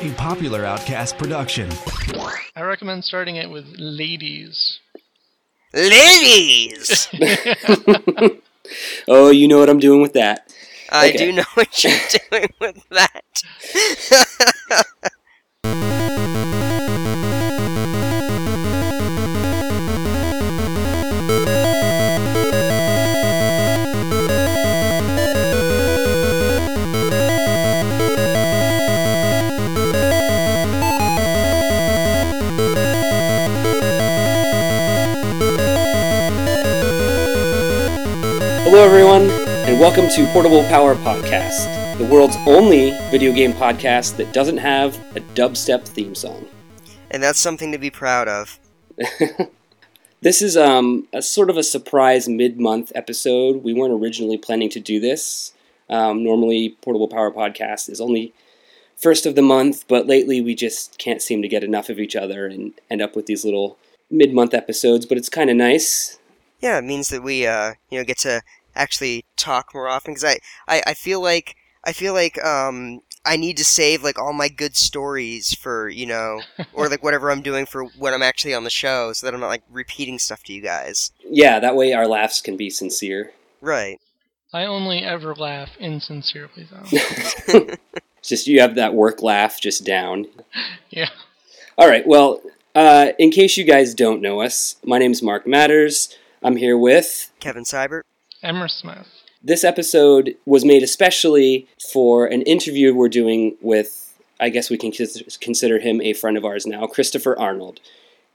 A popular Outcast production. I recommend starting it with ladies. Ladies! Oh, you know what I'm doing with that. I Okay. do know what you're doing with that. And welcome to Portable Power Podcast, the world's only video game podcast that doesn't have a dubstep theme song. and that's something to be proud of. This is um, a sort of a surprise mid-month episode. We weren't originally planning to do this. Um, normally, Portable Power Podcast is only first of the month, but lately we just can't seem to get enough of each other and end up with these little mid-month episodes. But it's kind of nice. Yeah, it means that we, uh, you know, get to actually talk more often. Because I, I, I feel like, I feel like, um, I need to save like all my good stories for, you know, or like whatever I'm doing for when I'm actually on the show, so that I'm not like repeating stuff to you guys. Yeah, that way our laughs can be sincere. Right. I only ever laugh insincerely, though. It's just you have that work laugh just down. yeah. All right. Well, uh, in case you guys don't know us, my name's Mark Matters. I'm here with. Kevin Seibert. Emrys Smith. This episode was made especially for an interview we're doing with, I guess we can consider him a friend of ours now, Christopher Arnold.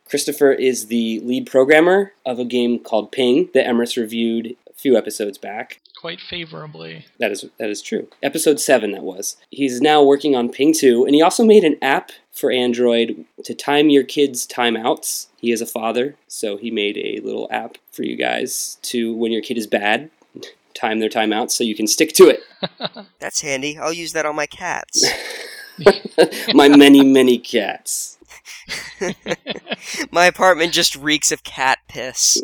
Christopher is the lead programmer of a game called Ping that Emrys reviewed a few episodes back. Quite favorably. That is that is true. Episode seven that was. He's now working on Ping two, and he also made an app for Android to time your kids' timeouts. He is a father, so he made a little app for you guys to when your kid is bad, time their timeouts so you can stick to it. That's handy. I'll use that on my cats. My many many cats. my apartment just reeks of cat piss.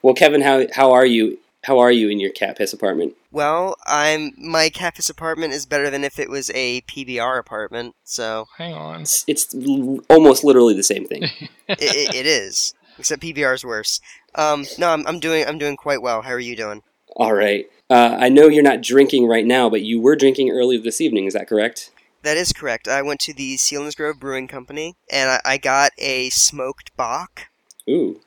Well, Kevin, how how are you? How are you in your cat piss apartment? Well, I'm my cat piss apartment is better than if it was a PBR apartment. So Hang on. It's, it's l- almost literally the same thing. it, it, it is. Except PBR is worse. Um, no, I'm, I'm doing I'm doing quite well. How are you doing? All right. Uh, I know you're not drinking right now, but you were drinking earlier this evening. Is that correct? That is correct. I went to the Sealands Grove Brewing Company and I, I got a smoked bock Ooh.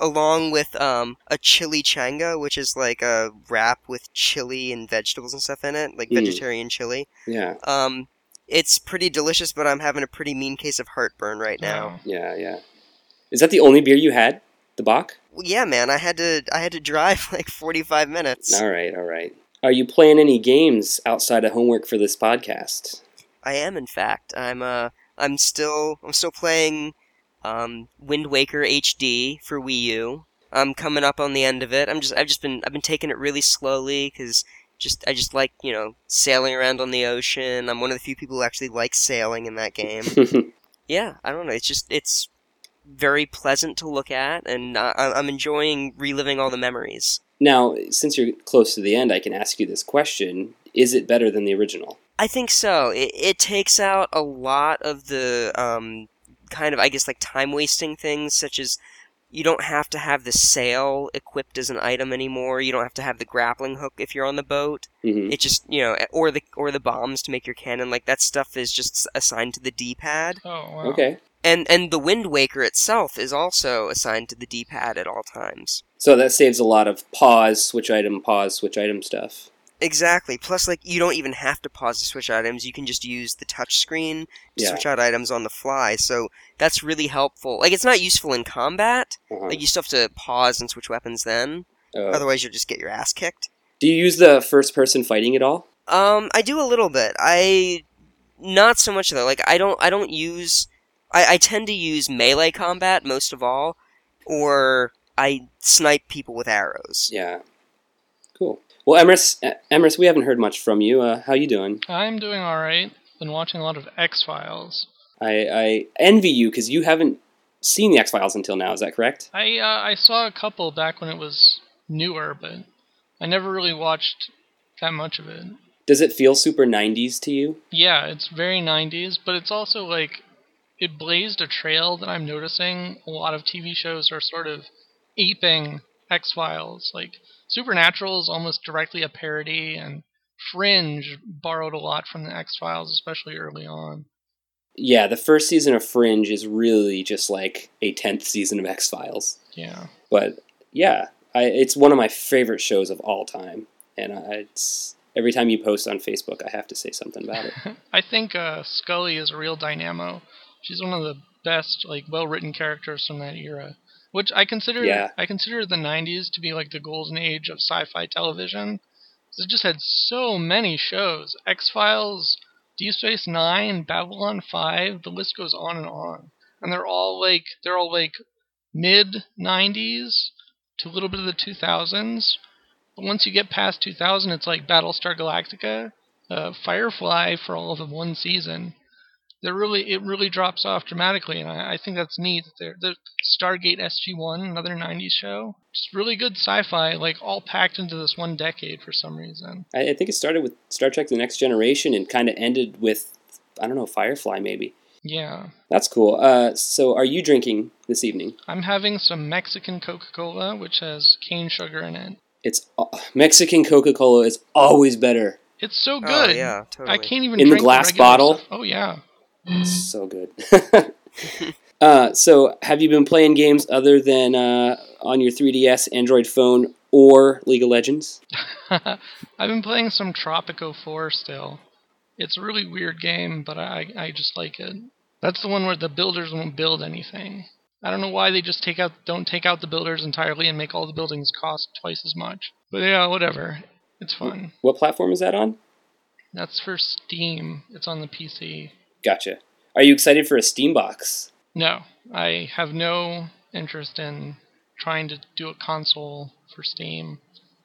Along with um, a chili changa, which is like a wrap with chili and vegetables and stuff in it, like Mm. vegetarian chili. Yeah. Um, it's pretty delicious, but I'm having a pretty mean case of heartburn right now. Oh. Yeah, yeah. Is that the only beer you had? The bock? Well, yeah, man, I had to I had to drive like 45 minutes. All right, all right. Are you playing any games outside of homework for this podcast? I am, in fact. I'm uh I'm still I'm still playing um, Wind Waker HD for Wii U. I'm coming up on the end of it. I'm just I've just been I've been taking it really slowly because just I just like you know sailing around on the ocean. I'm one of the few people who actually like sailing in that game. yeah, I don't know. It's just it's very pleasant to look at, and I, I'm enjoying reliving all the memories. now, since you're close to the end, I can ask you this question. Is it better than the original? I think so. It, it takes out a lot of the um, kind of, I guess, like time wasting things, such as you don't have to have the sail equipped as an item anymore. You don't have to have the grappling hook if you're on the boat. hmm It just, you know, or the or the bombs to make your cannon. Like that stuff is just assigned to the D-pad. Oh, wow. Okay. And and the Wind Waker itself is also assigned to the D-pad at all times. So that saves a lot of pause, switch item, pause, switch item stuff. Exactly. Plus, like, you don't even have to pause to switch items. You can just use the touch screen to Yeah. switch out items on the fly. So that's really helpful. Like, it's not useful in combat. Uh-huh. Like, you still have to pause and switch weapons then. Uh, Otherwise, you'll just get your ass kicked. do you use the first person fighting at all? Um, I do a little bit. I not so much though. Like, I don't. I don't use. I, I tend to use melee combat most of all, or I snipe people with arrows. Yeah. Cool. Well, Emrys, uh, Emrys, we haven't heard much from you. Uh, how you doing? I'm doing alright. Been watching a lot of X Files. I, I envy you because you haven't seen the X Files until now. Is that correct? I uh, I saw a couple back when it was newer, but I never really watched that much of it. Does it feel super 90s to you? Yeah, it's very 90s, but it's also like it blazed a trail that I'm noticing a lot of TV shows are sort of aping X Files. Like Supernatural is almost directly a parody, and Fringe borrowed a lot from the X Files, especially early on. Yeah, the first season of Fringe is really just like a 10th season of X Files. Yeah. But yeah, I, it's one of my favorite shows of all time. And I, it's every time you post on Facebook, I have to say something about it. I think uh, Scully is a real dynamo. She's one of the best, like, well-written characters from that era. Which I consider, Yeah. I consider the '90s to be like the golden age of sci-fi television. It just had so many shows: X Files, Deep Space Nine, Babylon Five. The list goes on and on, and they're all like they're all like mid '90s to a little bit of the 2000s. But once you get past 2000, it's like Battlestar Galactica, uh, Firefly for all of the one season. They're really it really drops off dramatically, and I, I think that's neat. that They're, the Stargate SG-1, another '90s show, just really good sci-fi, like all packed into this one decade for some reason. I, I think it started with Star Trek The Next Generation and kind of ended with, I don't know, Firefly maybe. Yeah, That's cool. Uh, so are you drinking this evening? I'm having some Mexican Coca-Cola, which has cane sugar in it. It's uh, Mexican Coca Cola is always better. It's so Oh, good. yeah, totally. I can't even In the glass regular bottle? stuff. Oh yeah. It's so good. uh, so, have you been playing games other than uh, on your 3DS, Android phone, or League of Legends? I've been playing some Tropico 4 still. It's a really weird game, but I I just like it. That's the one where the builders won't build anything. I don't know why they just take out don't take out the builders entirely and make all the buildings cost twice as much. But yeah, whatever. It's fun. What platform is that on? That's for Steam. It's on the PC. Gotcha. Are you excited for a Steam box? No, I have no interest in trying to do a console for Steam.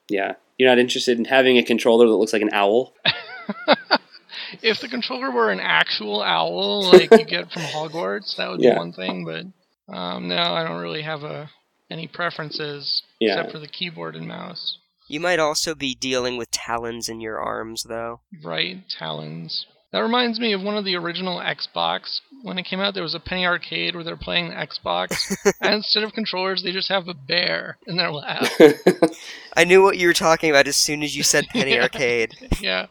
Yeah. You're not interested in having a controller that looks like an owl? if the controller were an actual owl like you get from Hogwarts, that would Yeah. be one thing. But um, no, I don't really have a any preferences Yeah. except for the keyboard and mouse. You might also be dealing with talons in your arms, though. Right, talons. That reminds me of one of the original Xbox. When it came out, there was a Penny Arcade where they're playing the Xbox, and instead of controllers, they just have a bear in their lap. I knew what you were talking about as soon as you said Penny Yeah. Arcade. yeah,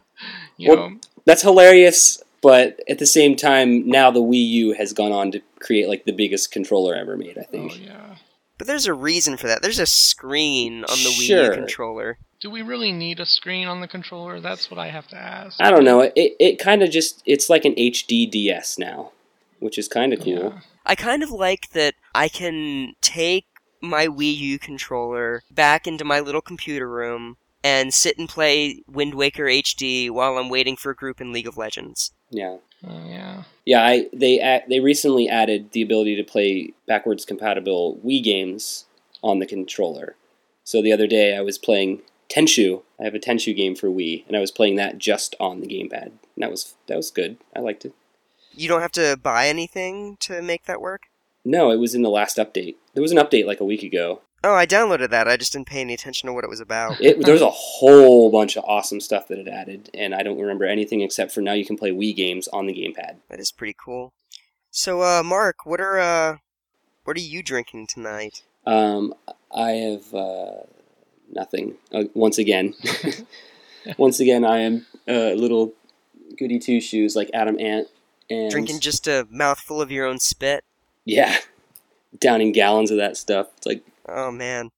you Well, know, That's hilarious, but at the same time, now the Wii U has gone on to create like the biggest controller ever made, I oh think. yeah. But there's a reason for that. There's a screen on the Wii U controller. Do we really need a screen on the controller? That's what I have to ask. I don't know. It, it kind of just, it's like an HD DS now, which is kind of cool. Yeah. I kind of like that I can take my Wii U controller back into my little computer room and sit and play Wind Waker HD while I'm waiting for a group in League of Legends. Yeah. Yeah. Yeah, I they a- they recently added the ability to play backwards compatible Wii games on the controller. So the other day I was playing Tenchu. I have a Tenchu game for Wii, and I was playing that just on the gamepad. And that was that was good. I liked it. You don't have to buy anything to make that work? No, it was in the last update. There was an update like a week ago. Oh, I downloaded that. I just didn't pay any attention to what it was about. It, there was a whole bunch of awesome stuff that it added, and I don't remember anything except for now you can play Wii games on the gamepad. That is pretty cool. So, uh, Mark, what are uh, what are you drinking tonight? Um, I have uh, nothing. Uh, once again, once again, I am a little goody two shoes like Adam Ant, and Drinking just a mouthful of your own spit? yeah, downing gallons of that stuff. It's like Oh man,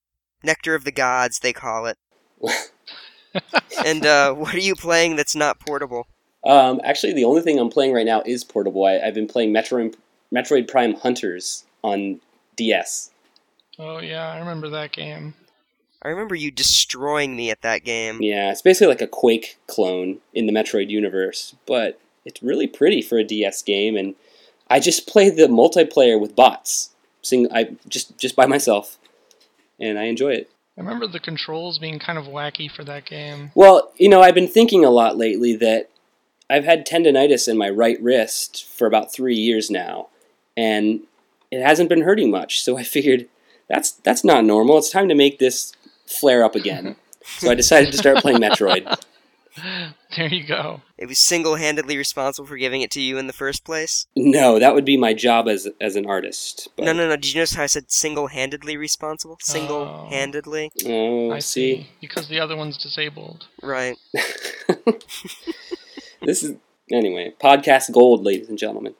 nectar of the gods, they call it. and uh, what are you playing that's not portable? um, actually the only thing I'm playing right now is portable. I, I've been playing Metroid Metroid Prime Hunters on DS. Oh, yeah, I remember that game. I remember you destroying me at that game. Yeah, it's basically like a Quake clone in the Metroid universe, but it's really pretty for a DS game. And I just play the multiplayer with bots, sing I just just by myself, and I enjoy it. I remember the controls being kind of wacky for that game. Well, you know, I've been thinking a lot lately that I've had tendonitis in my right wrist for about three years now, and it hasn't been hurting much. So I figured that's that's not normal. It's time to make this flare up again. so I decided to start playing Metroid. There you go. It was single-handedly responsible for giving it to you in the first place. No, that would be my job as as an artist. But, No, no, no. Did you notice how I said single-handedly responsible? Single-handedly, Oh, I see. see. Because the other one's disabled. right? this is anyway podcast gold, ladies and gentlemen.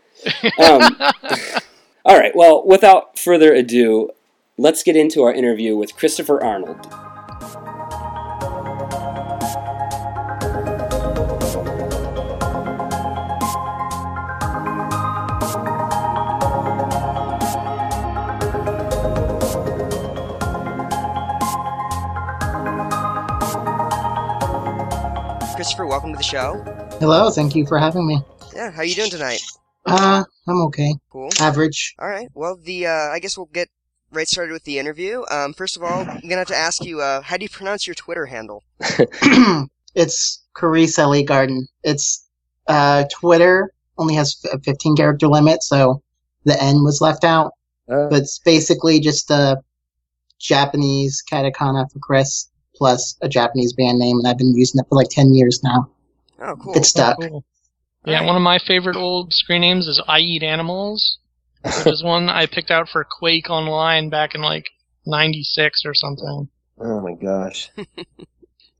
Um, all right. Well, without further ado, let's get into our interview with Christopher Arnold. Welcome to the show. Hello, thank you for having me. Yeah, how you doing tonight? Uh, I'm okay. Cool. Average. All right. Well, the uh, I guess we'll get right started with the interview. Um, first of all, I'm gonna have to ask you, uh, how do you pronounce your Twitter handle? it's Carice Ellie Garden. It's uh Twitter only has a 15 character limit, so the N was left out. Uh, But it's basically just a Japanese katakana for Chris plus a Japanese band name, and I've been using it for like 10 years now. Oh, cool. It's stuck. Oh, cool. Yeah, one of my favorite old screen names is I Eat Animals, which is one I picked out for Quake Online back in like '96 or something. Oh my gosh.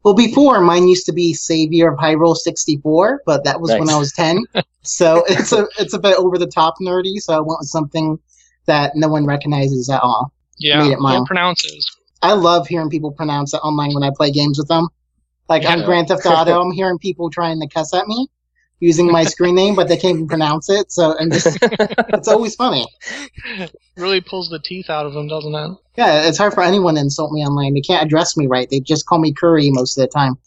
Well, before mine used to be Savior of Hyrule 64, but that was when I was 10. so it's a it's a bit over the top nerdy. So I went with something that no one recognizes at all. Yeah, Made it mine. or pronounces. I love hearing people pronounce it online when I play games with them. Like on Yeah. Grand Theft Auto, I'm hearing people trying to cuss at me using my screen name, but they can't even pronounce it. So I'm just it's always funny. Really pulls the teeth out of them, doesn't it? Yeah, it's hard for anyone to insult me online. They can't address me right. They just call me Curry most of the time.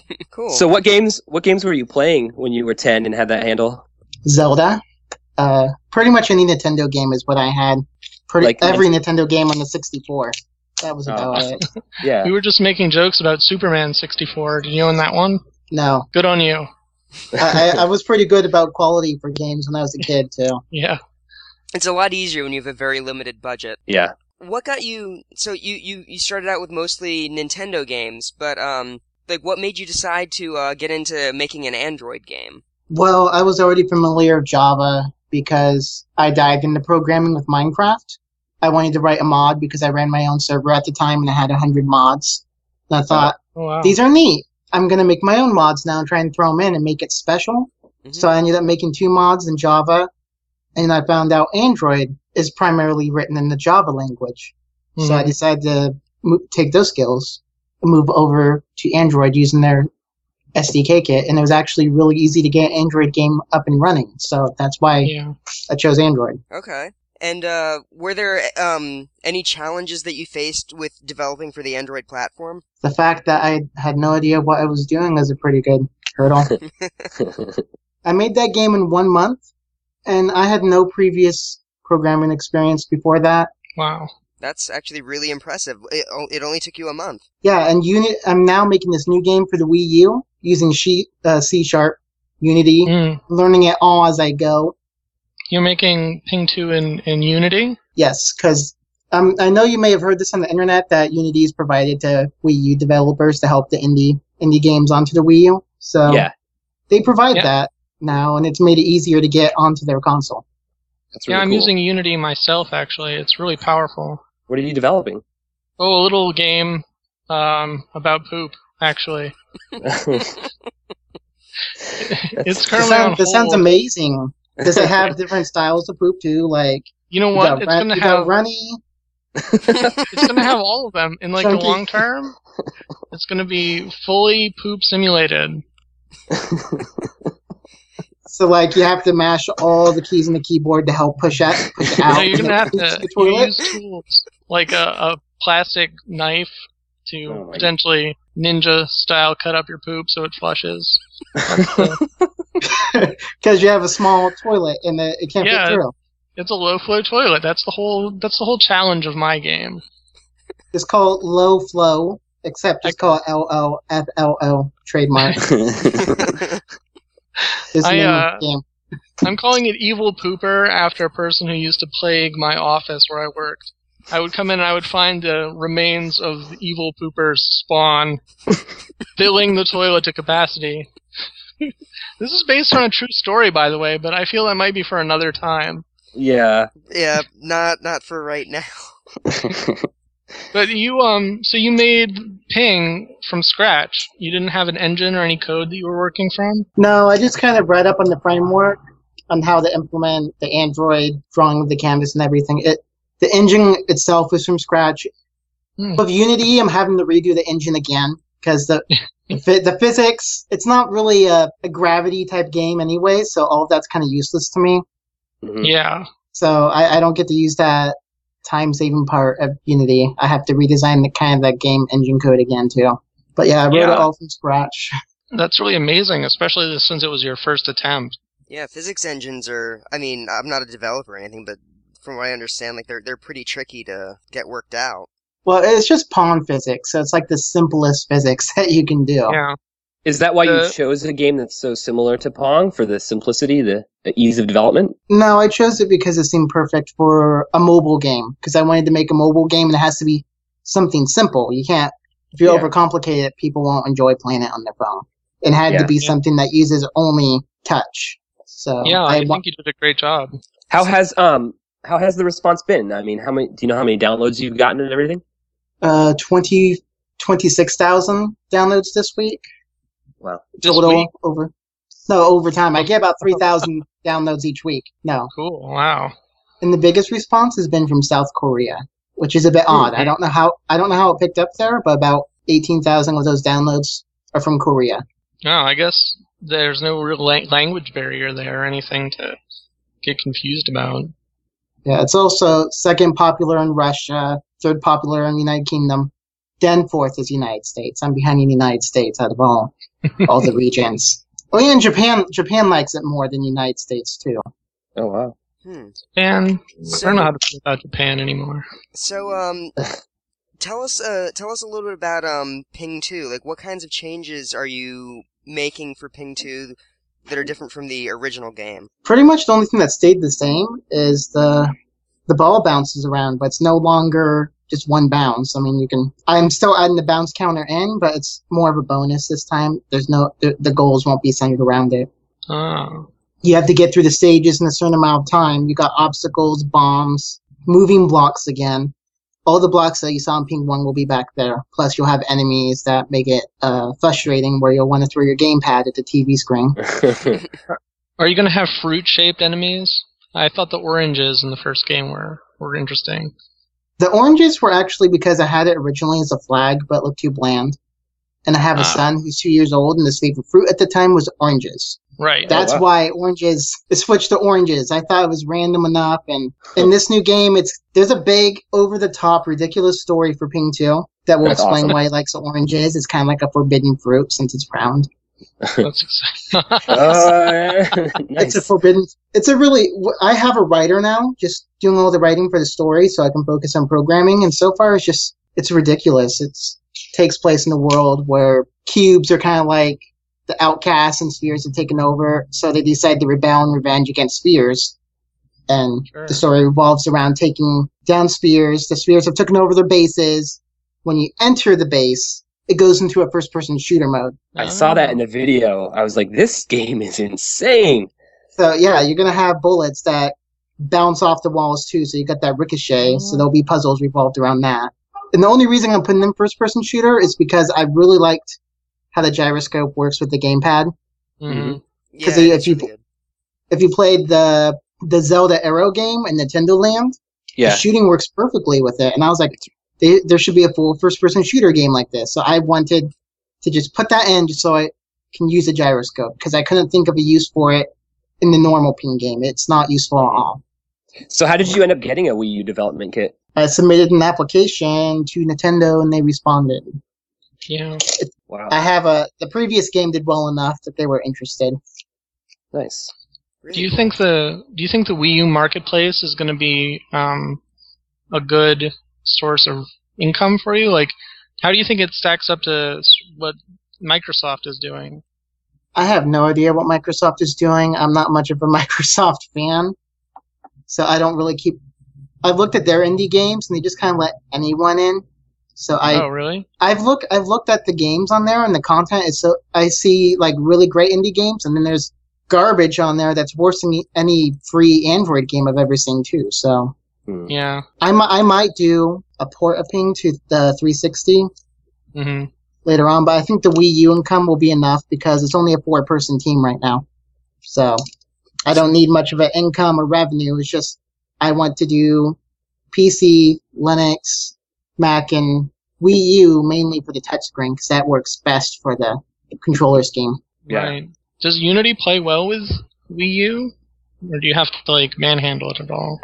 Cool. So what games what games were you playing when you were 10 and had that handle? Zelda. Uh, pretty much any Nintendo game is what I had. Pretty Like every Nintendo game on the 64. That was about it. Yeah. We were just making jokes about Superman 64. Did you own that one? No, Good on you. I, I, I was pretty good about quality for games when I was a kid too. Yeah. it's a lot easier when you have a very limited budget. Yeah. What got you? So you you you started out with mostly Nintendo games, but um, like what made you decide to uh, get into making an Android game? Well, I was already familiar with Java because I dived into programming with Minecraft. I wanted to write a mod because I ran my own server at the time and I had 100 mods. And I thought, Oh, wow. these are neat. I'm going to make my own mods now and try and throw them in and make it special. Mhm. So I ended up making two mods in Java. And I found out Android is primarily written in the Java language. So I Mhm. decided to mo- take those skills and move over to Android using their SDK kit. And it was actually really easy to get an Android game up and running. So that's why Yeah. I chose Android. Okay. And uh, were there um any challenges that you faced with developing for the Android platform? The fact that I had no idea what I was doing was a pretty good hurdle. I made that game in one month, and I had no previous programming experience before that. Wow. That's actually really impressive. It, it only took you a month. Yeah, and Unit. I'm now making this new game for the Wii U using she, uh, C Sharp, Unity, Mm. learning it all as I go. You're making Ping 2 in, in Unity? Yes, because um, I know you may have heard this on the internet that Unity is provided to Wii U developers to help the indie indie games onto the Wii U. So Yeah. they provide Yeah. that now, and it's made it easier to get onto their console. That's yeah, really I'm cool. using Unity myself, actually. It's really powerful. What are you developing? Oh, a little game um, about poop, actually. It's This currently on sounds, this sounds amazing. Does it have different styles of poop too? Like You know you what? got, It's run- gonna you got have runny. it's gonna have all of them in like the long term. It's gonna be fully poop simulated. So like you have to mash all the keys on the keyboard to help push out push out. So you're gonna have the, to use tools like a, a plastic knife to Oh potentially ninja style cut up your poop so it flushes. That's the- because you have a small toilet and the, it can't Yeah. fit through. it's a low flow toilet. That's the whole. That's the whole challenge of my game. It's called low flow, except it's call it L O F L O trademark. Is the I, uh, game. I'm calling it Evil Pooper after a person who used to plague my office where I worked. I would come in and I would find the remains of the evil pooper's spawn filling the toilet to capacity. This is based on a true story, by the way, but I feel that might be for another time. Yeah. Yeah, not not for right now. But you, um, so you made Ping from scratch. You didn't have an engine or any code that you were working from. No, I just kind of read up on the framework on how to implement the Android drawing of the canvas and everything. It the engine itself was from scratch. Hmm. With Unity, I'm having to redo the engine again because the the, the physics. It's not really a, a gravity type game anyway, so all of that's kind of useless to me. Mhm. Yeah. So I, I don't get to use that time saving part of Unity. I have to redesign the kind of the game engine code again too. But yeah, I wrote Yeah. it all from scratch. That's really amazing, especially since it was your first attempt. Yeah, physics engines are. I mean, I'm not a developer or anything, but from what I understand, like they're they're pretty tricky to get worked out. Well, it's just Pong physics, so it's like the simplest physics that you can do. Yeah. Is that why The- you chose a game that's so similar to Pong for the simplicity, the, the ease of development? No, I chose it because it seemed perfect for a mobile game. Because I wanted to make a mobile game, and it has to be something simple. You can't, if you Yeah. overcomplicate it, people won't enjoy playing it on their phone. It had Yeah. to be Yeah. something that uses only touch. So Yeah, I, I, wa- think you did a great job. How has um how has the response been? I mean, how many do you know how many downloads you've gotten and everything? Uh 20 26,000 downloads this week. Wow. This total week? over. No, over time. I get about 3,000 downloads each week. No. Cool. Wow. And the biggest response has been from South Korea, which is a bit odd. I don't know how I don't know how it picked up there, but about 18,000 of those downloads are from Korea. No, I guess there's no real la- language barrier there or anything to get confused about. Yeah, it's also second popular in Russia, third popular in the United Kingdom, then fourth is United States. I'm behind the United States out of all all the regions. Oh yeah, and Japan Japan likes it more than the United States too. Oh wow. Hmm. And I don't know how to feel about Japan anymore. So, um, tell us, uh, tell us a little bit about um Ping Two. Like, what kinds of changes are you making for Ping Two that are different from the original game? Pretty much the only thing that stayed the same is the the ball bounces around, but it's no longer just one bounce. I mean, you can. I'm still adding the bounce counter in, but it's more of a bonus this time. There's no the, the goals won't be centered around it. Oh. You have to get through the stages in a certain amount of time. You got obstacles, bombs, moving blocks again. All the blocks that you saw in Ping One will be back there. Plus, you'll have enemies that make it uh, frustrating, where you'll want to throw your gamepad at the TV screen. Are you going to have fruit shaped enemies? I thought the oranges in the first game were, were interesting. The oranges were actually because I had it originally as a flag, but it looked too bland. And I have a Ah. son who's two years old, and his favorite fruit at the time was oranges. Right. That's wow. why oranges it switched to oranges. I thought it was random enough, and in this new game, it's there's a big, over the top, ridiculous story for Ping Two that will That's explain awesome. why he likes oranges. It's kind of like a forbidden fruit since it's round. That's exciting. Uh, It's a forbidden. It's a really. I have a writer now, just doing all the writing for the story, so I can focus on programming. And so far, it's just it's ridiculous. It's takes place in a world where cubes are kind of like the outcasts, and spheres have taken over. So they decide to rebel and revenge against spheres. And Sure. the story revolves around taking down spheres. The spheres have taken over their bases. When you enter the base, it goes into a first-person shooter mode. I saw that in the video. I was like, this game is insane. So yeah, you're gonna have bullets that bounce off the walls too. So you got that ricochet. So there'll be puzzles revolved around that. And the only reason I'm putting in first person shooter is because I really liked how the gyroscope works with the gamepad. Mhm. Yeah, 'Cause they- it's if you- really. If you played the the Zelda Arrow game in Nintendo Land, Yeah. the shooting works perfectly with it. And I was like, they, there should be a full first person shooter game like this. So I wanted to just put that in just so I can use a gyroscope because I couldn't think of a use for it in the normal ping game. It's not useful at all. So how did you end up getting a Wii U development kit? I submitted an application to Nintendo and they responded. Yeah. Wow. I have a the previous game did well enough that they were interested. Nice. Really Do you cool. think the Do you think the Wii U marketplace is going to be um, a good source of income for you? Like, how do you think it stacks up to what Microsoft is doing? I have no idea what Microsoft is doing. I'm not much of a Microsoft fan, so I don't really keep I've looked at their indie games and they just kind of let anyone in. So I oh, really? I've looked I've looked at the games on there and the content is so I see like really great indie games and then there's garbage on there that's worse than any free Android game I've ever seen too. So Hmm. Yeah. I might I might do a port of Ping to the 360 hmm later on, but I think the Wii U income will be enough because it's only a four person team right now. So I don't need much of an income or revenue. It's just I want to do PC, Linux, Mac, and Wii U mainly for the touchscreen because that works best for the controller scheme. Yeah. Right. Does Unity play well with Wii U, or do you have to like manhandle it at all?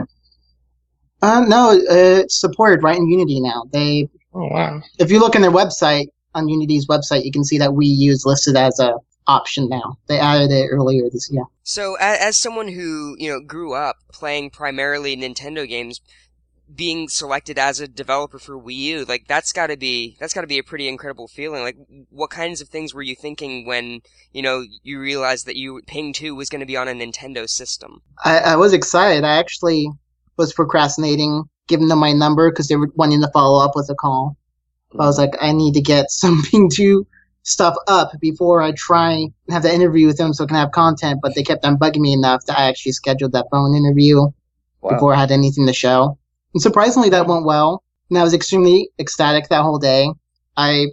Uh, no, uh, it's supported right in Unity now. They, Oh wow. if you look in their website on Unity's website, you can see that Wii U is listed as a option now. They added it earlier this year. So, as, as someone who you know grew up playing primarily Nintendo games, being selected as a developer for Wii U, like that's got to be that's got to be a pretty incredible feeling. Like, what kinds of things were you thinking when you know you realized that you Ping Two was going to be on a Nintendo system? I, I was excited. I actually was procrastinating giving them my number because they were wanting to follow up with a call. But I was like, I need to get some Ping 2 stuff up before I try and have the interview with them so I can have content. But they kept on bugging me enough that I actually scheduled that phone interview Wow. before I had anything to show. And surprisingly, that went well. And I was extremely ecstatic that whole day. I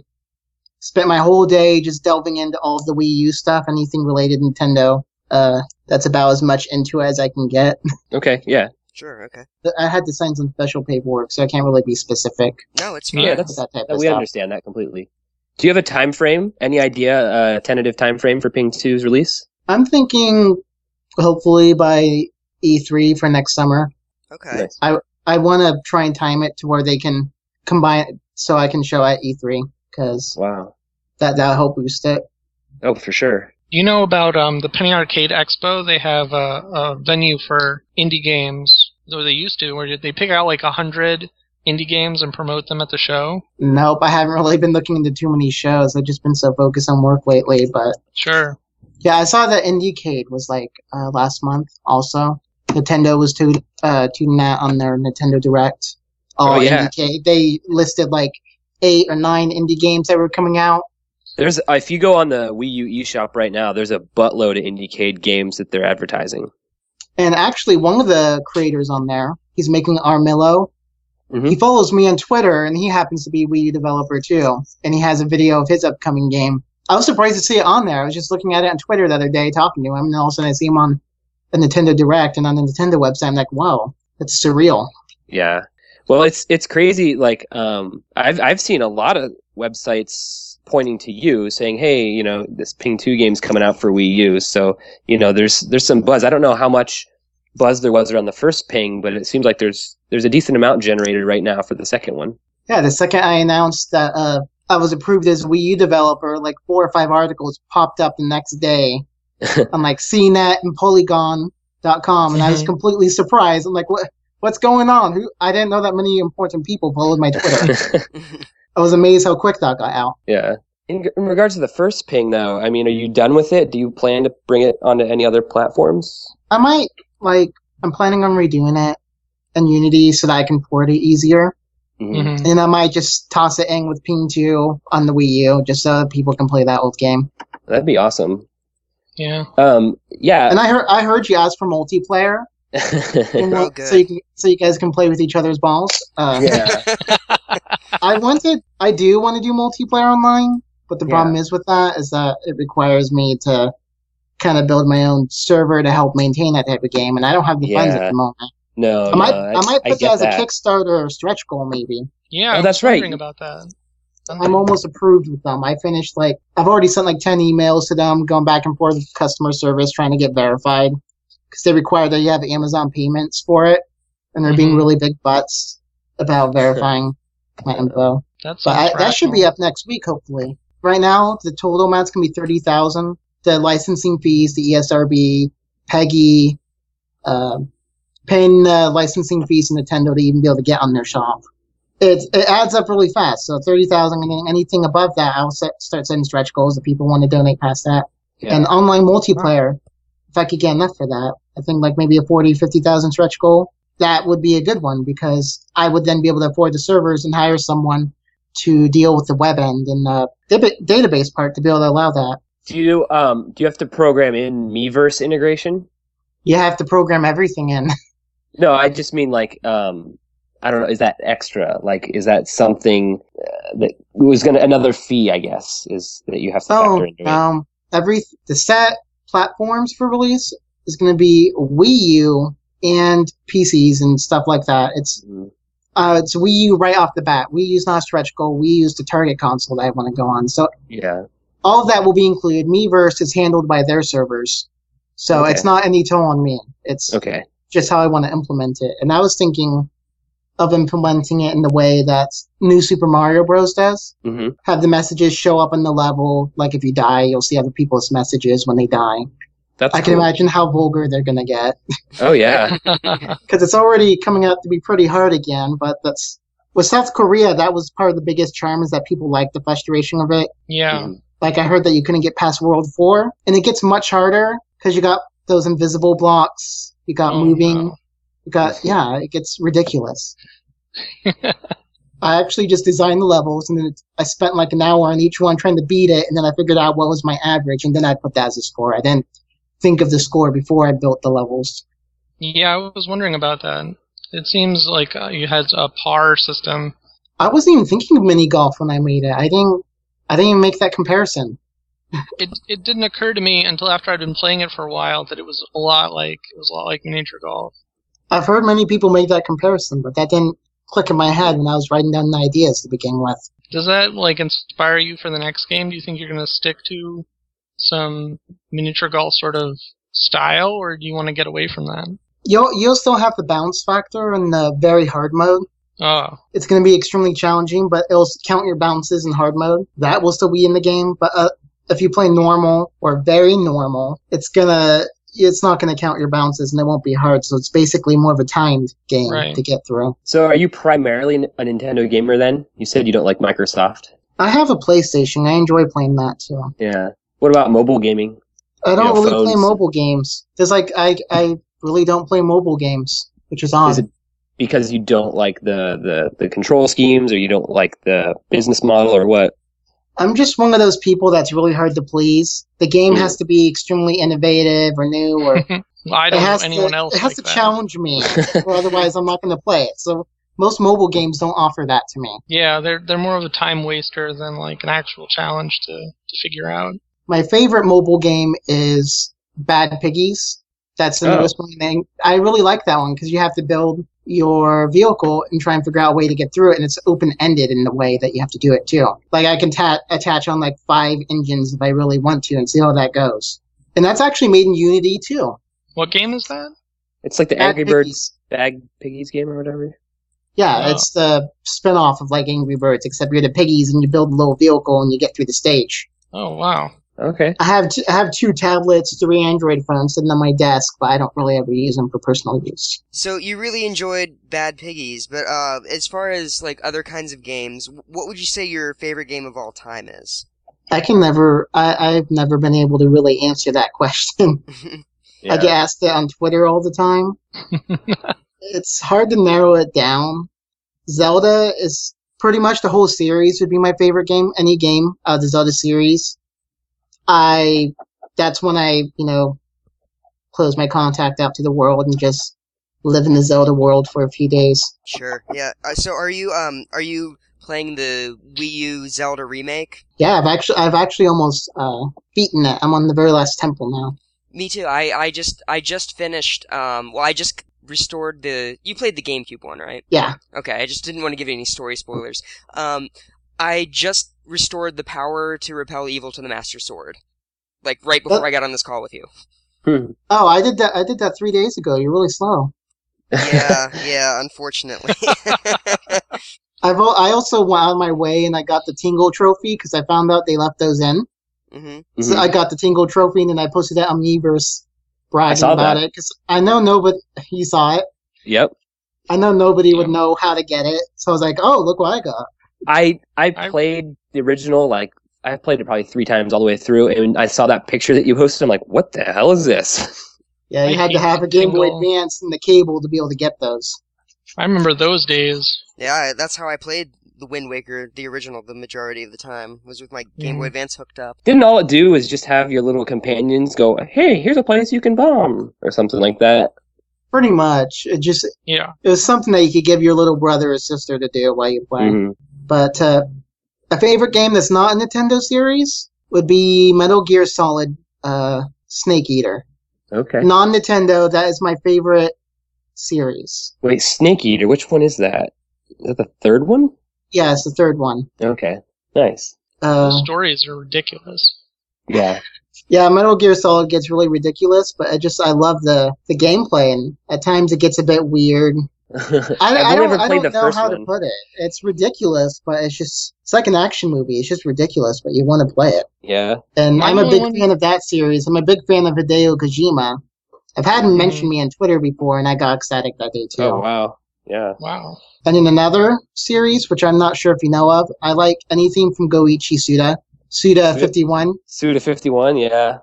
spent my whole day just delving into all of the Wii U stuff, anything related to Nintendo. Uh, that's about as much into it as I can get. Okay, yeah. Sure, okay. I had to sign some special paperwork, so I can't really be specific No, it's Yeah, fine. Yeah, that's that type that- of we stuff. understand that completely. Do you have a time frame? Any idea, uh, tentative time frame for Ping 2's release? I'm thinking hopefully by E3 for next summer. Okay. Nice. I want to try and time it to where they can combine it so I can show at E3 because Wow. that that'll help boost it. Oh, for sure. You know about um, the Penny Arcade Expo? They have a, a venue for indie games, though they used to, where did they pick out like a hundred indie games and promote them at the show. Nope, I haven't really been looking into too many shows. I've just been so focused on work lately. But Sure. yeah, I saw that Indiecade was like uh, last month. Also, Nintendo was to, uh, tuning that on their Nintendo Direct. Oh, yeah. Indiecade. They listed like eight or nine indie games that were coming out. There's if you go on the Wii U eShop right now, there's a buttload of Indiecade games that they're advertising. And actually, one of the creators on there, he's making Armillo. Mhm. He follows me on Twitter, and he happens to be a Wii U developer too. And he has a video of his upcoming game. I was surprised to see it on there. I was just looking at it on Twitter the other day, talking to him, and all of a sudden I see him on the Nintendo Direct and on the Nintendo website. I'm like, whoa, that's surreal. Yeah. Well, it's it's crazy. Like, um, I've I've seen a lot of websites pointing to you, saying, "Hey, you know, this Ping Two game's coming out for Wii U." So, you know, there's there's some buzz. I don't know how much buzz there was around the first Ping, but it seems like there's there's a decent amount generated right now for the second one. Yeah, the second I announced that uh, I was approved as a Wii U developer, like four or five articles popped up the next day on like CNET and Polygon.com, and I was Mhm. completely surprised. I'm like, what? What's going on? Who? I didn't know that many important people followed my Twitter. I was amazed how quick that got out. yeah. In, in regards to the first Ping, though, I mean, are you done with it? Do you plan to bring it onto any other platforms? I might like. I'm planning on redoing it in Unity so that I can port it easier, Mhm. hmm and I might just toss it in with Ping 2 on the Wii U just so that people can play that old game. That'd be awesome. Yeah. Um, yeah. And I heard I heard you asked for multiplayer. Oh, good. So you can, so you guys can play with each other's balls. Uh, yeah. I wanted, I do want to do multiplayer online, but the Yeah. problem is with that is that it requires me to kind of build my own server to help maintain that type of game, and I don't have the funds at the moment. No, I might, no, I might put get that as that. a Kickstarter or stretch goal, maybe. Yeah. Oh, I that's was right. about that. I'm almost approved with them. I finished like I've already sent like ten emails to them, going back and forth with customer service trying to get verified because they require that you have Amazon payments for it, and they're being Mhm. really big butts about verifying my info. That's But I, that should be up next week, hopefully. Right now, the total amount's gonna be thirty thousand. The licensing fees, the ESRB, PEGI, uh, paying the licensing fees to Nintendo to even be able to get on their shop. It it adds up really fast. So thirty thousand, and anything above that, I'll set, start setting stretch goals if people want to donate past that. Yeah. And online multiplayer, if I could get enough for that, I think like maybe a 40, 50,000 stretch goal. That would be a good one because I would then be able to afford the servers and hire someone to deal with the web end and the database part to be able to allow that. Do you um do you have to program in Miiverse integration? You have to program everything in. No, I just mean like um I don't know. Is that extra? Like, is that something uh, that was going to another fee? I guess is that you have to factor Oh, into it. um, every the set platforms for release is going to be Wii U and PCs and stuff like that. It's Mhm. uh, it's Wii U right off the bat. Wii U's not stretch goal. Wii U's the target console that I want to go on. So Yeah. all of that will be included. Miiverse is handled by their servers, so Okay. it's not any toll on me. It's Okay. just how I want to implement it. And I was thinking of implementing it in the way that New Super Mario Bros. does. hmm Have the messages show up in the level. Like if you die, you'll see other people's messages when they die. That's. I can cool. imagine how vulgar they're gonna get Oh yeah. because it's already coming out to be pretty hard again. But that's with South Korea. That was part of the biggest charm is that people like the frustration of it. yeah. Mhm. Like I heard that you couldn't get past World Four, and it gets much harder because you got those invisible blocks. You got Oh, moving. no. You got yeah. It gets ridiculous. I actually just designed the levels, and then it, I spent like an hour on each one trying to beat it, and then I figured out what was my average, and then I put that as a score. I didn't think of the score before I built the levels. Yeah, I was wondering about that. It seems like uh, you had a par system. I wasn't even thinking of mini golf when I made it. I didn't. I didn't even make that comparison. It it didn't occur to me until after I'd been playing it for a while that it was a lot like it was a lot like miniature golf. I've heard many people make that comparison, but that didn't click in my head when I was writing down the ideas to begin with. Does that like inspire you for the next game? Do you think you're going to stick to some miniature golf sort of style, or do you want to get away from that? You'll you'll still have the bounce factor in the very hard mode. Oh, It's going to be extremely challenging, but it'll count your bounces in hard mode. That will still be in the game, but uh, if you play normal or very normal, it's gonna it's not gonna count your bounces and it won't be hard. So it's basically more of a timed game Right. to get through. So, are you primarily a Nintendo gamer then? You said you don't like Microsoft. I have a PlayStation. I enjoy playing that too. Yeah. What about mobile gaming? I don't Yeah, really play mobile games. There's like I I really don't play mobile games, which is odd. Is it because you don't like the, the, the control schemes, or you don't like the business model, or what? I'm just one of those people that's really hard to please. The game has mm. to be extremely innovative or new, or well, I don't know anyone to else. it has like to that. challenge me, or otherwise I'm not going to play it. So most mobile games don't offer that to me. Yeah, they're they're more of a time waster than like an actual challenge to to figure out. My favorite mobile game is Bad Piggies. That's the Oh. newest one. And I really like that one because you have to build your vehicle and try and figure out a way to get through it, and it's open ended in the way that you have to do it too. Like I can ta- attach on like five engines if I really want to, and see how that goes. And that's actually made in Unity too. What game is that? It's like the Bad Angry Birds Piggies. Bag Piggies game or whatever. Yeah, Oh. it's the spin-off of like Angry Birds, except you're the piggies and you build a little vehicle and you get through the stage. Oh wow. Okay. I have t- I have two tablets, three Android phones sitting on my desk, but I don't really ever use them for personal use. So you really enjoyed Bad Piggies, but uh, as far as like other kinds of games, what would you say your favorite game of all time is? I can never, I, I've never been able to really answer that question. I get asked it on Twitter all the time. it's hard to narrow it down. Zelda is pretty much the whole series would be my favorite game. Any game of the Zelda series. I, that's when I, you know, close my contact out to the world and just live in the Zelda world for a few days. Sure. Yeah. Uh, so are you um are you playing the Wii U Zelda remake? Yeah, I've actually, I've actually almost, uh, beaten it. I'm on the very last temple now. Me too. I I just I just finished um well I just restored the you played the GameCube one, right? Yeah. Okay, I just didn't want to give you any story spoilers. Um I just restored the power to repel evil to the Master Sword. Like right before That- I got on this call with you. Hmm. Oh, I did that, I did that three days ago. You're really slow. Yeah, yeah, unfortunately. I've al- I also went out of my way and I got the Tingle trophy because I found out they left those in. hmm So Mhm. I got the Tingle trophy and then I posted that on Miiverse bragging saw about that. it because I know nobody. You saw it. Yep. I know nobody would know how to get it. So I was like, oh, look what I got. I I I- played the original like I played it probably three times all the way through, and I saw that picture that you posted. I'm like, what the hell is this? Yeah, you I had to have a Game Boy Advance and the cable to be able to get those. I remember those days. Yeah, that's how I played the Wind Waker, the original, the majority of the time was with my Game Boy Advance hooked up. Didn't all it do was just have your little companions go, "Hey, here's a place you can bomb" or something like that? Pretty much, it just Yeah. it was something that you could give your little brother or sister to do while you play. Mhm. But uh, a favorite game that's not a Nintendo series would be Metal Gear Solid uh, Snake Eater. Okay. Non Nintendo, that is my favorite series. Wait, Snake Eater. Which one is that? Is that the third one? Yeah, it's the third one. Okay. Nice. Uh, The stories are ridiculous. Yeah. yeah, Metal Gear Solid gets really ridiculous, but I just I love the the gameplay, and at times it gets a bit weird. I, I've I only don't, ever I don't know how one. to put it. It's ridiculous, but it's just it's like an action movie. It's just ridiculous, but you want to play it. Yeah. And My I'm a big fan of that series. I'm a big fan of Hideo Kojima. I've had him Mhm. mention me on Twitter before, and I got ecstatic that day too. Oh wow. Yeah. Wow. And in another series, which I'm not sure if you know of, I like anything from Goichi Suda. Suda Suda- 51. Suda fifty one. Yeah.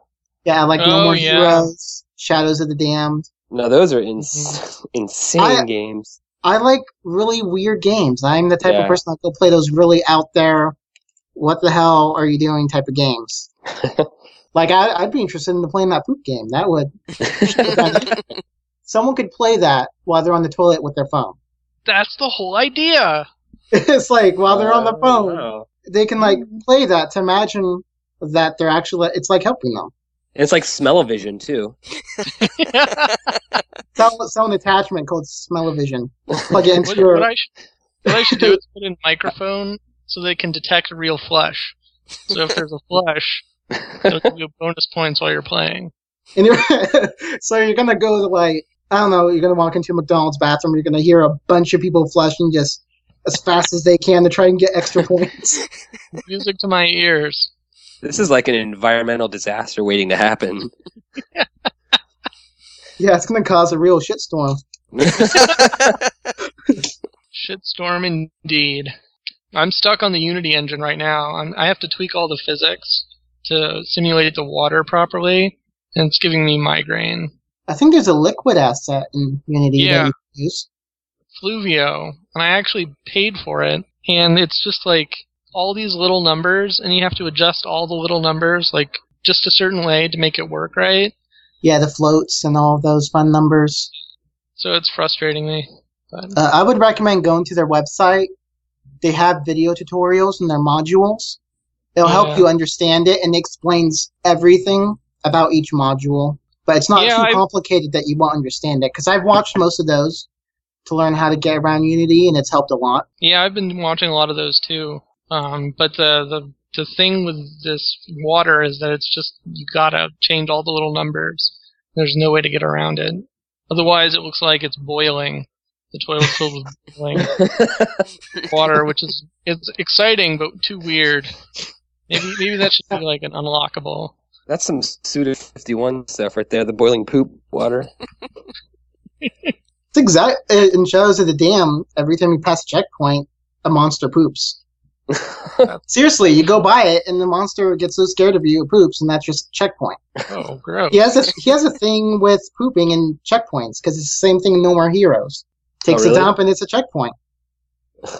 Yeah, I like No Oh, More yeah. Heroes, Shadows of the Damned. No, those are ins- mm-hmm. insane I- games. I like really weird games. I'm the type Yeah. of person that go play those really out there, what the hell are you doing type of games. like, I, I'd be interested in playing that poop game. That would. Someone could play that while they're on the toilet with their phone. That's the whole idea. it's like while they're on the Oh, phone, wow. they can like mm-hmm. play that to imagine that they're actually. It's like helping them. It's like smell-o-vision too. Sell, sell an attachment called Smell-O-Vision. Plug it into what, your. what I should, what I should do is put in a microphone so they can detect a real flush. So if there's a flush, they'll give you bonus points while you're playing. And you're, so you're gonna go to like I don't know. You're gonna walk into a McDonald's bathroom. You're gonna hear a bunch of people flushing just as fast as they can to try and get extra points. Music to my ears. This is like an environmental disaster waiting to happen. yeah, it's gonna cause a real shitstorm. Shitstorm indeed. I'm stuck on the Unity engine right now. I'm, I have to tweak all the physics to simulate the water properly, and it's giving me migraine. I think there's a liquid asset in Unity Yeah. that you use. Fluvio, and I actually paid for it, and it's just like all these little numbers, and you have to adjust all the little numbers like just a certain way to make it work right. Yeah, the floats and all those fun numbers. So it's frustrating me. But Uh, I would recommend going to their website. They have video tutorials in their modules. It'll Yeah. help you understand it and it explains everything about each module. But it's not Yeah, too I- complicated that you won't understand it. Because I've watched most of those to learn how to get around Unity, and it's helped a lot. yeah, I've been watching a lot of those too. Um, but the the the thing with this water is that it's just you gotta change all the little numbers. There's no way to get around it. Otherwise, it looks like it's boiling. The toilet's filled with boiling water, which is it's exciting but too weird. Maybe maybe that should be like an unlockable. That's some Suda fifty one stuff right there. The boiling poop water. It's exact in Shadows of the Damned. Every time you pass a checkpoint, a monster poops. Seriously, you go by it, and the monster gets so scared of you, it poops, and that's just checkpoint. Oh, gross. He has a he has a thing with pooping and checkpoints because it's the same thing in No More Heroes. Oh, Takes Oh, really? a dump and it's a checkpoint.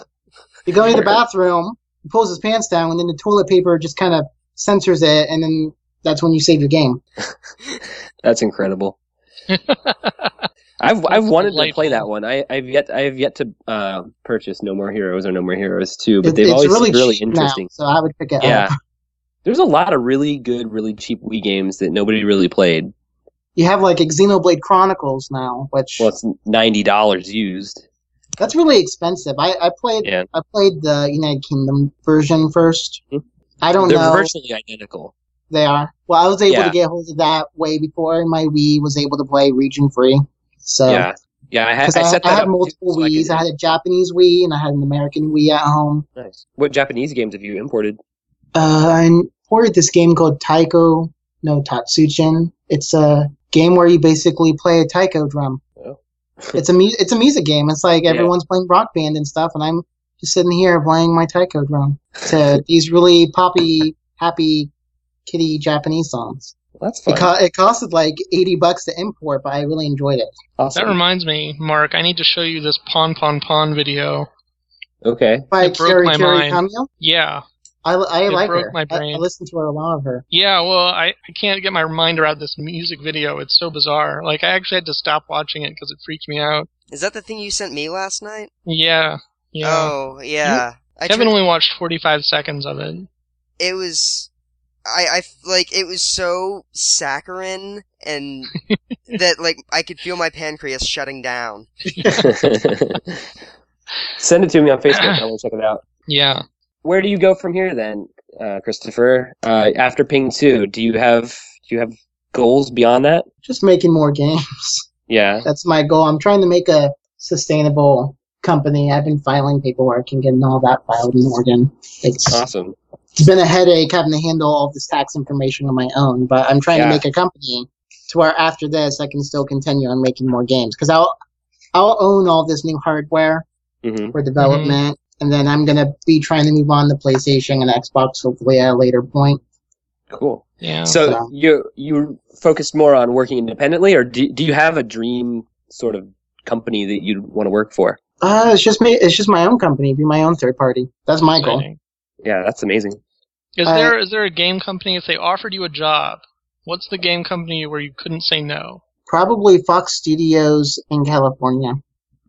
You go to the bathroom, he pulls his pants down, and then the toilet paper just kind of censors it, and then that's when you save your game. That's incredible. I've I've That's wanted to play that one. I, I've yet I have yet to uh, purchase No More Heroes or No More Heroes two, but It- they've it's always really really interesting. now, so I would pick it Yeah, up. there's a lot of really good, really cheap Wii games that nobody really played. You have like Xenoblade Chronicles now, which Well, it's ninety dollars used. that's really expensive. I, I played Yeah, I played the United Kingdom version first. Hmm. I don't know. they're virtually identical. They are. Well, I was able Yeah. to get hold of that way before my Wii was able to play region free. So yeah, yeah. I, had I I, had multiple so I Wii's. could- I had a Japanese Wii and I had an American Wii at home. Nice. What Japanese games have you imported? Uh, I imported this game called Taiko no Tatsujin. It's a game where you basically play a taiko drum. Oh. it's a mu- it's a music game. It's like Yeah. everyone's playing rock band and stuff, and I'm just sitting here playing my taiko drum to these really poppy, happy, kitty Japanese songs. That's fun. It, co- it costed like eighty bucks to import, but I really enjoyed it. awesome. That reminds me, Mark. I need to show you this Pon Pon Pon video. okay. By It broke Cherry my Cherry mind. Cameo. Yeah, I, I It like broke her. my I, I brain. listen to her a lot of her. yeah. Well, I, I can't get my mind around this music video. It's so bizarre. Like I actually had to stop watching it because it freaked me out. Is that the thing you sent me last night? Yeah, yeah. Oh, yeah. I Kevin tried- only watched 45 seconds of it. it was I, I f- like it was so saccharine and that like I could feel my pancreas shutting down. Send it to me on Facebook. I want to check it out. Yeah. Where do you go from here then, uh, Christopher? Uh, after Ping Two, do you have do you have goals beyond that? Just making more games. Yeah. That's my goal. I'm trying to make a sustainable company. I've been filing paperwork and getting all that filed in Oregon. It's, Awesome. It's been a headache having to handle all this tax information on my own, but I'm trying Yeah. to make a company to where after this I can still continue on making more games because I'll I'll own all this new hardware hmm for development, and then I'm gonna be trying to move on to PlayStation and Xbox hopefully at a later point. Cool. Yeah. So So- you you focused more on working independently, or do do you have a dream sort of company that you'd want to work for? Uh, it's just me. It's just my own company. Be my own third party. That's my goal. Exciting. Yeah, that's amazing. Is Uh, there is there a game company if they offered you a job? What's the game company where you couldn't say no? Probably Fox Studios in California.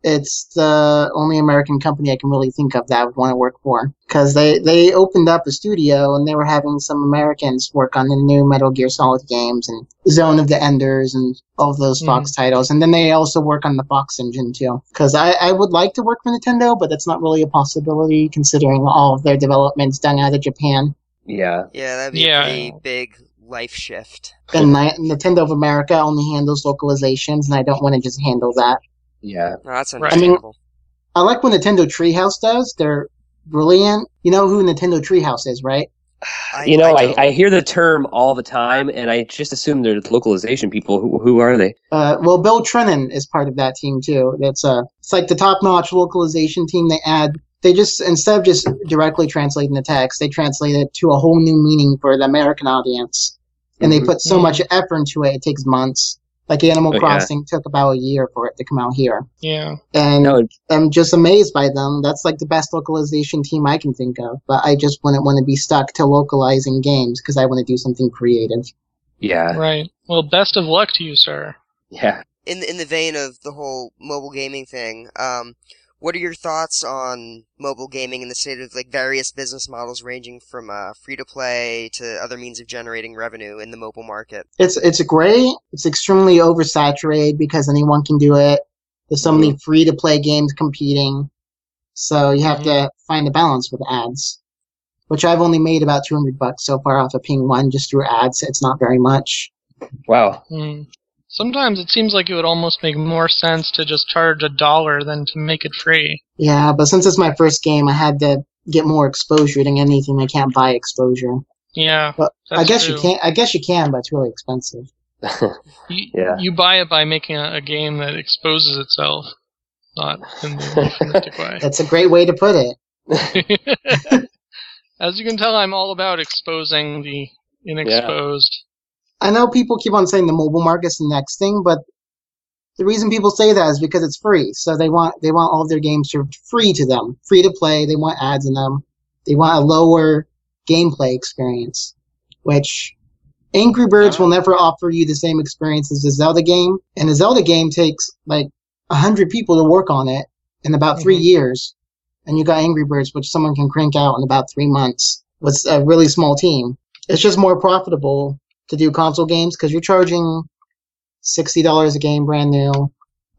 It's the only American company I can really think of that I would want to work for because they they opened up a studio and they were having some Americans work on the new Metal Gear Solid games and Zone of the Enders and all of those Fox mm-hmm. titles. And then they also work on the Fox engine too. Because I, I would like to work for Nintendo, but that's not really a possibility considering all of their developments done out of Japan. Yeah. Yeah, that'd be Yeah. a pretty big life shift. And Nintendo of America only handles localizations, and I don't want to just handle that. Yeah. No, that's Right. I mean- I like what Nintendo Treehouse does. They're brilliant. You know who Nintendo Treehouse is, right? I, you know, I, don't. I, hear the term all the time, and I just assume they're localization people. Who, who are they? Uh, well, Bill Trinen is part of that team too. That's uh, it's like the top-notch localization team. They add, they just instead of just directly translating the text, they translate it to a whole new meaning for the American audience, and they Mhm. put so much effort into it. It takes months. Like Animal Oh, yeah. Crossing took about a year for it to come out here, Yeah. and No, I'm just amazed by them. That's like the best localization team I can think of. But I just wouldn't want to be stuck to localizing games because I want to do something creative. yeah, Right. Well, best of luck to you, sir. yeah. in the, in the vein of the whole mobile gaming thing, um, what are your thoughts on mobile gaming and the state of like various business models ranging from uh, free to play to other means of generating revenue in the mobile market? It's it's great. It's extremely oversaturated because anyone can do it. There's so many free to play games competing, so you have to find a balance with ads. Which I've only made about 200 bucks so far off of Ping One just through ads. It's not very much. Wow. Hmm. Sometimes it seems like it would almost make more sense to just charge a dollar than to make it free. Yeah, but since it's my first game, I had to get more exposure than anything. I can't buy exposure. Yeah. But I guess true. you can. I guess you can, but it's really expensive. You, Yeah. you buy it by making a, a game that exposes itself, not in the euphemistic way. That's a great way to put it. As you can tell, I'm all about exposing the inexposed. I know people keep on saying the mobile market's the next thing, but the reason people say that is because it's free. So they want they want all of their games served free to them, free to play. They want ads in them. They want a lower gameplay experience, which Angry Birds will never offer you the same experience as a Zelda game. And a Zelda game takes like a hundred people to work on it in about 3 Mhm. years, and you got Angry Birds, which someone can crank out in about three months with a really small team. It's just more profitable to do console games because you're charging sixty dollars a game brand new.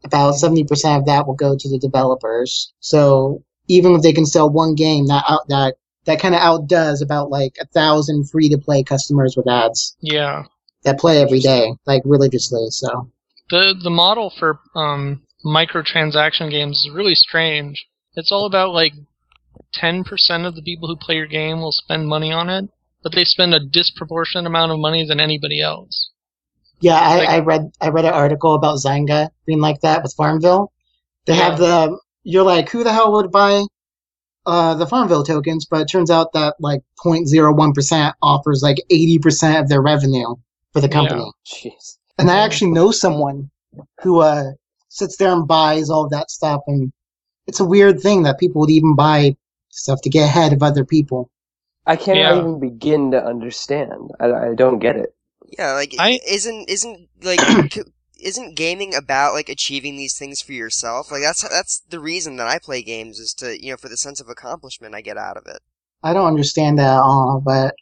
About seventy percent of that will go to the developers. So even if they can sell one game, that out, that that kind of outdoes about like a thousand free to play customers with ads Yeah. that play every day, like religiously. So The the model for um, microtransaction games is really strange. It's all about like 10% of the people who play your game will spend money on it, but they spend a disproportionate amount of money than anybody else. yeah, I, Like- I read I read an article about Zynga being like that with Farmville. They have the you're like who the hell would buy uh, the Farmville tokens, but it turns out that like 0.01% offers like 80% of their revenue for the company. Jeez. And I actually know someone who uh, sits there and buys all of that stuff. And it's a weird thing that people would even buy stuff to get ahead of other people. I can't Yeah. even begin to understand. I, I don't get it. Yeah, like I- isn't isn't like isn't gaming about like achieving these things for yourself? Like that's that's the reason that I play games is to you know for the sense of accomplishment I get out of it. I don't understand that at all, but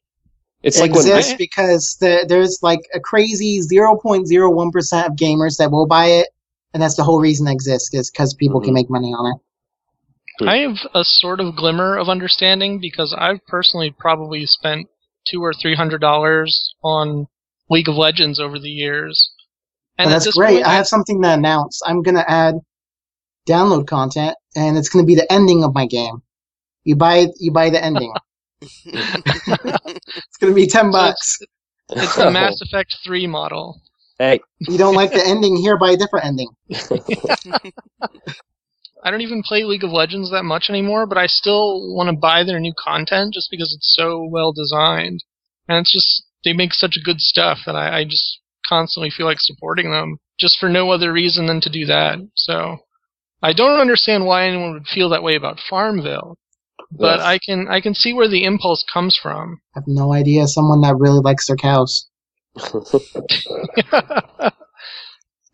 It's it like when exists because the, there's like a crazy 0.01% of gamers that will buy it. And that's the whole reason it exists is because people Mhm. can make money on it. Hmm. I have a sort of glimmer of understanding because I've personally probably spent two or three hundred dollars on League of Legends over the years. And at that's great. point, I have something to announce. I'm going to add download content and it's going to be the ending of my game. You buy you buy the ending. it's going to be 10 bucks. it's the Mass Effect Three model. hey, you don't like the ending here, buy a different ending. I don't even play League of Legends that much anymore, but I still want to buy their new content just because it's so well designed. And it's just, they make such good stuff that I, I just constantly feel like supporting them just for no other reason than to do that. So, I don't understand why anyone would feel that way about Farmville, but Yes. I can, I can see where the impulse comes from. I have no idea. Someone that really likes their cows.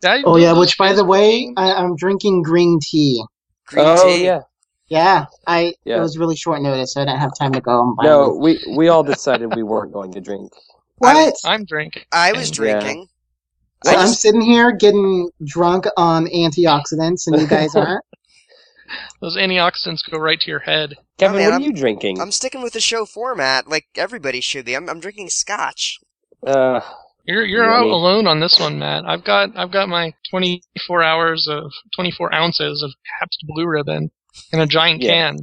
That- Oh yeah, which by the way, I, I'm drinking green tea. Green oh tea. yeah. Yeah, I Yeah. it was really short notice, so I didn't have time to go and buy No, one. we we all decided we weren't going to drink. What? I'm drinking. I was And- drinking. So I I'm sitting here getting drunk on antioxidants, and you guys aren't. Those antioxidants go right to your head. Kevin, man, what I'm- are you drinking? I'm sticking with the show format like everybody should be. I'm I'm drinking scotch. Uh, You're you're Yeah, out me. alone on this one, Matt. I've got I've got my 24 hours of 24 ounces of Pabst Blue Ribbon in a giant Yeah. can.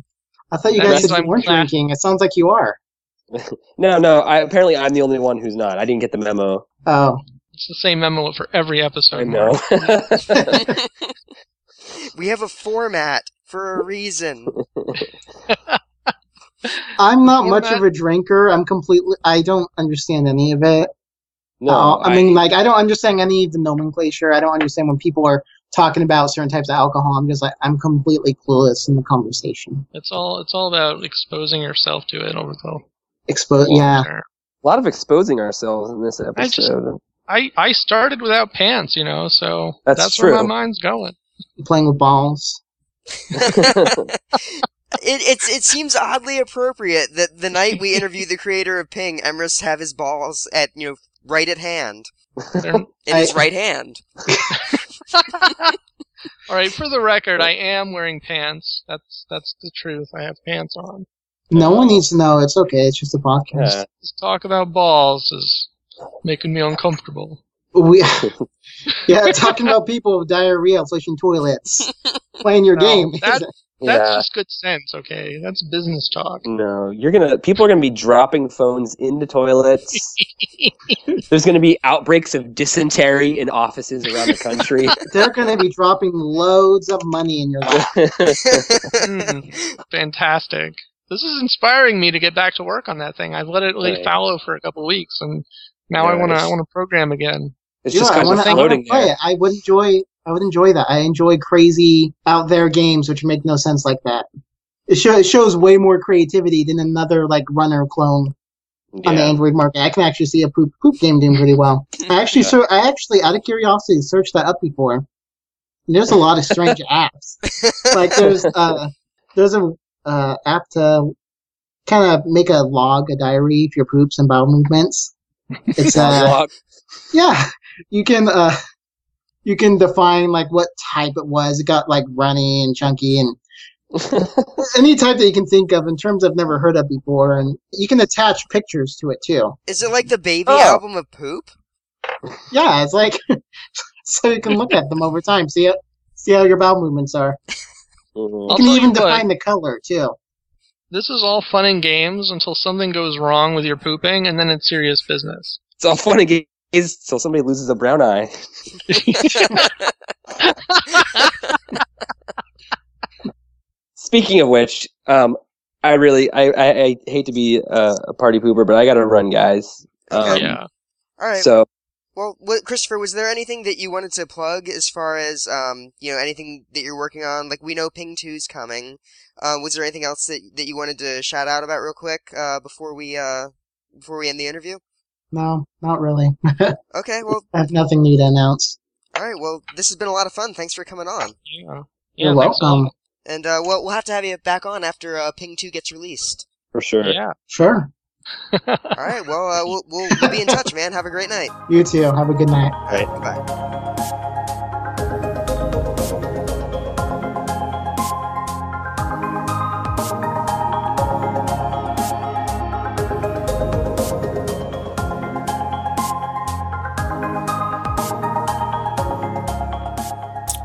I thought you guys said you weren't class- drinking. It sounds like you are. no, no. I apparently I'm the only one who's not. I didn't get the memo. Oh, It's the same memo for every episode. I know. We have a format for a reason. I'm not much of a drinker. I'm completely. I don't understand any of it. No, Uh, I, mean, like, I don't understand any of the nomenclature. I don't understand when people are talking about certain types of alcohol. I'm just like, I'm completely clueless in the conversation. It's all it's all about exposing yourself to it over the Expose, yeah. a lot of exposing ourselves in this I just- episode. I I started without pants, you know, so That's where my mind's going. Playing with balls. It, it's it seems oddly appropriate that the night we interview the creator of Ping, Emrys have his balls at you know right at hand They're- in his I- right hand. all right, for the record, I am wearing pants. That's that's the truth. I have pants on. No one needs to know. It's okay. It's just a podcast. Yeah. This talk about balls is making me uncomfortable. We, yeah, talking about people with diarrhea flushing toilets, playing your No, game. that- That's yeah. just good sense, okay? That's business talk. No, you're gonna. People are gonna be dropping phones into toilets. There's gonna be outbreaks of dysentery in offices around the country. They're going to be dropping loads of money in your lap. Mm, fantastic. This is inspiring me to get back to work on that thing. I've let it lay Right. fallow for a couple of weeks, and now I want to. I want to program again. it's yeah, just I kind want of to floating play there. it. I would enjoy. I would enjoy that. I enjoy crazy out there games which make no sense like that. It, show, it shows way more creativity than another like runner clone on the Android market. I can actually see a poop poop game doing pretty well. I actually Yeah. so I actually out of curiosity searched that up before. There's a lot of strange apps. Like there's uh there's a uh, app to kind of make a log, a diary of your poops and bowel movements. It's uh Log. yeah, you can uh you can define like what type it was. It got like runny and chunky and any type that you can think of in terms I've never heard of before, and you can attach pictures to it too. Is it like the baby Oh. album of poop? Yeah, it's like so you can look at them over time, see it, see how your bowel movements are. Mhm. You can even you what. define the color too. This is all fun and games until something goes wrong with your pooping, and then it's serious business. It's all fun and games till somebody loses a brown eye. Speaking of which, um, I really, I, I, I hate to be a, a party pooper, but I gotta run, guys. Um, yeah. All right. So Well, what, Christopher, was there anything that you wanted to plug as far as um, you know, anything that you're working on? Like we know Ping 2's coming. Uh, was there anything else that that you wanted to shout out about real quick uh, before we uh, before we end the interview? No, not really. Okay, well, I have nothing new to announce. all right. Well, this has been a lot of fun. Thanks for coming on. Yeah. You're Yeah, thanks a lot. welcome. And uh, well, we'll have to have you back on after uh, Ping 2 gets released. For sure. Yeah. Sure. All right. Well, uh, we'll, we'll we'll be in touch, man. Have a great night. You too. Have a good night. All right. Bye.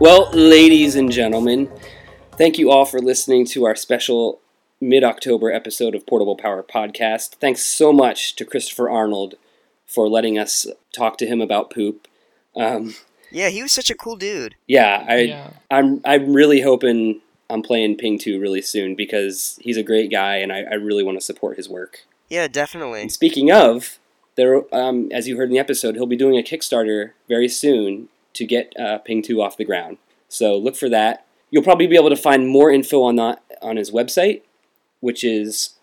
Well, ladies and gentlemen, thank you all for listening to our special mid October episode of Portable Power Podcast. Thanks so much to Christopher Arnold for letting us talk to him about poop. Um, Yeah, he was such a cool dude. yeah, I, yeah. I'm, I'm really hoping I'm playing Ping 2 really soon because he's a great guy and I, I really want to support his work. Yeah, definitely. And speaking of, there, um, as you heard in the episode, he'll be doing a Kickstarter very soon to get uh, Ping 2 off the ground. So look for that. You'll probably be able to find more info on that on his website, which is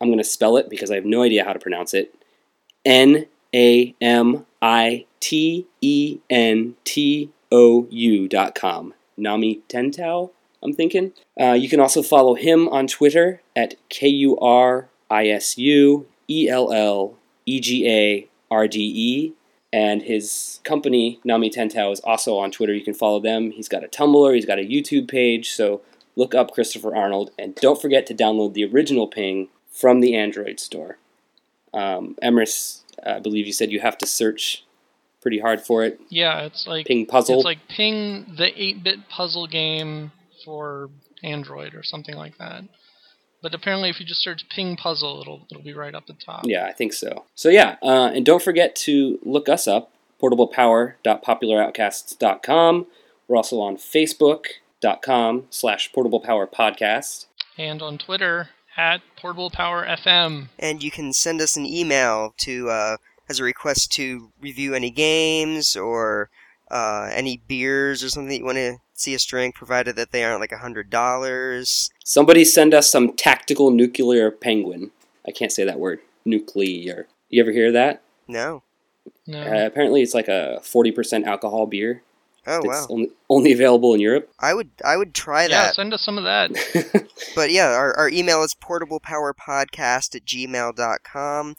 I'm going to spell it because I have no idea how to pronounce it. N A M I T E N T O U dot com. Nami Tentau, I'm thinking. Uh, you can also follow him on Twitter at K U R I S U E L L E G A R D E. And his company, Nami Tentao, is also on Twitter. You can follow them. He's got a Tumblr, he's got a YouTube page. So look up Christopher Arnold. And don't forget to download the original Ping from the Android store. Um, Emrys, I believe you said you have to search pretty hard for it. Yeah, it's like Ping Puzzle. it's like Ping the 8-bit puzzle game for Android or something like that. But apparently, if you just search Ping Puzzle, it'll it'll be right up the top. Yeah, I think so. So yeah, uh, and don't forget to look us up, portablepower.popularoutcasts.com. We're also on facebook.com slash portablepowerpodcast. And on Twitter at Portable Power FM. And you can send us an email to uh, as a request to review any games or uh, any beers or something that you want to see us drink, provided that they aren't like a hundred dollars. Somebody send us some tactical nuclear penguin. I can't say that word. Nuclear. You ever hear that? No. No. Uh, apparently it's like a 40% alcohol beer. Oh that's wow. only, only available in Europe. I would I would try yeah, that. send us some of that. But yeah, our, our email is portablepowerpodcast at gmail.com.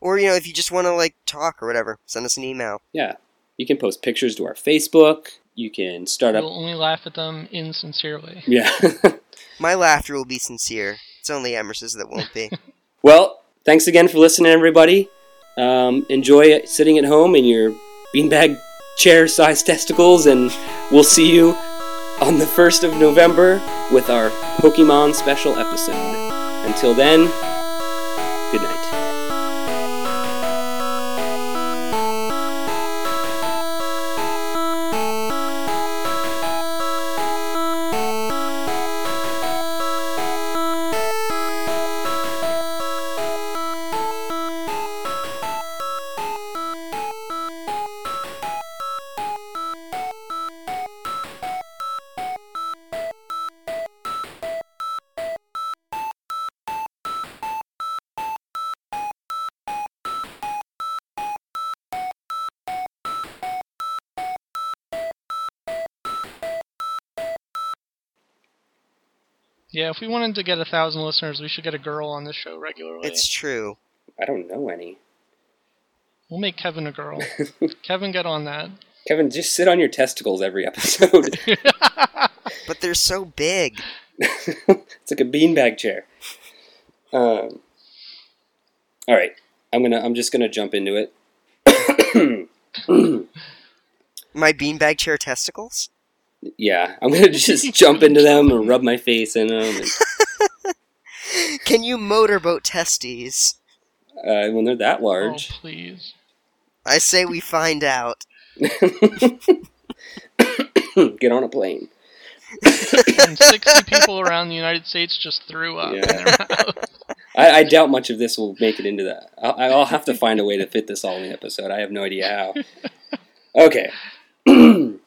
Or, you know, if you just want to, like, talk or whatever, send us an email. yeah. You can post pictures to our Facebook. You can start up. We'll only laugh at them insincerely. Yeah. My laughter will be sincere. It's only Emrys's that won't be. Well, thanks again for listening, everybody. Um, enjoy sitting at home in your beanbag chair sized testicles, and we'll see you on the 1st of November with our Pokemon special episode. Until then, Yeah, if we wanted to get a thousand listeners, we should get a girl on this show regularly. it's true. I don't know any. We'll make Kevin a girl. Kevin, get on that. Kevin, just sit on your testicles every episode. But they're so big. it's like a beanbag chair. Um, all right, I'm gonna. I'm just gonna jump into it. My beanbag chair testicles? Yeah, I'm gonna just jump into them and rub my face in them. And, Can you motorboat testes? uh, when they're that oh, large, please. I say we find out. get on a plane. And 60 people around the United States just threw up in Yeah. their. I, I doubt much of this will make it into that. I'll, I'll have to find a way to fit this all in the episode. I have no idea how. Okay.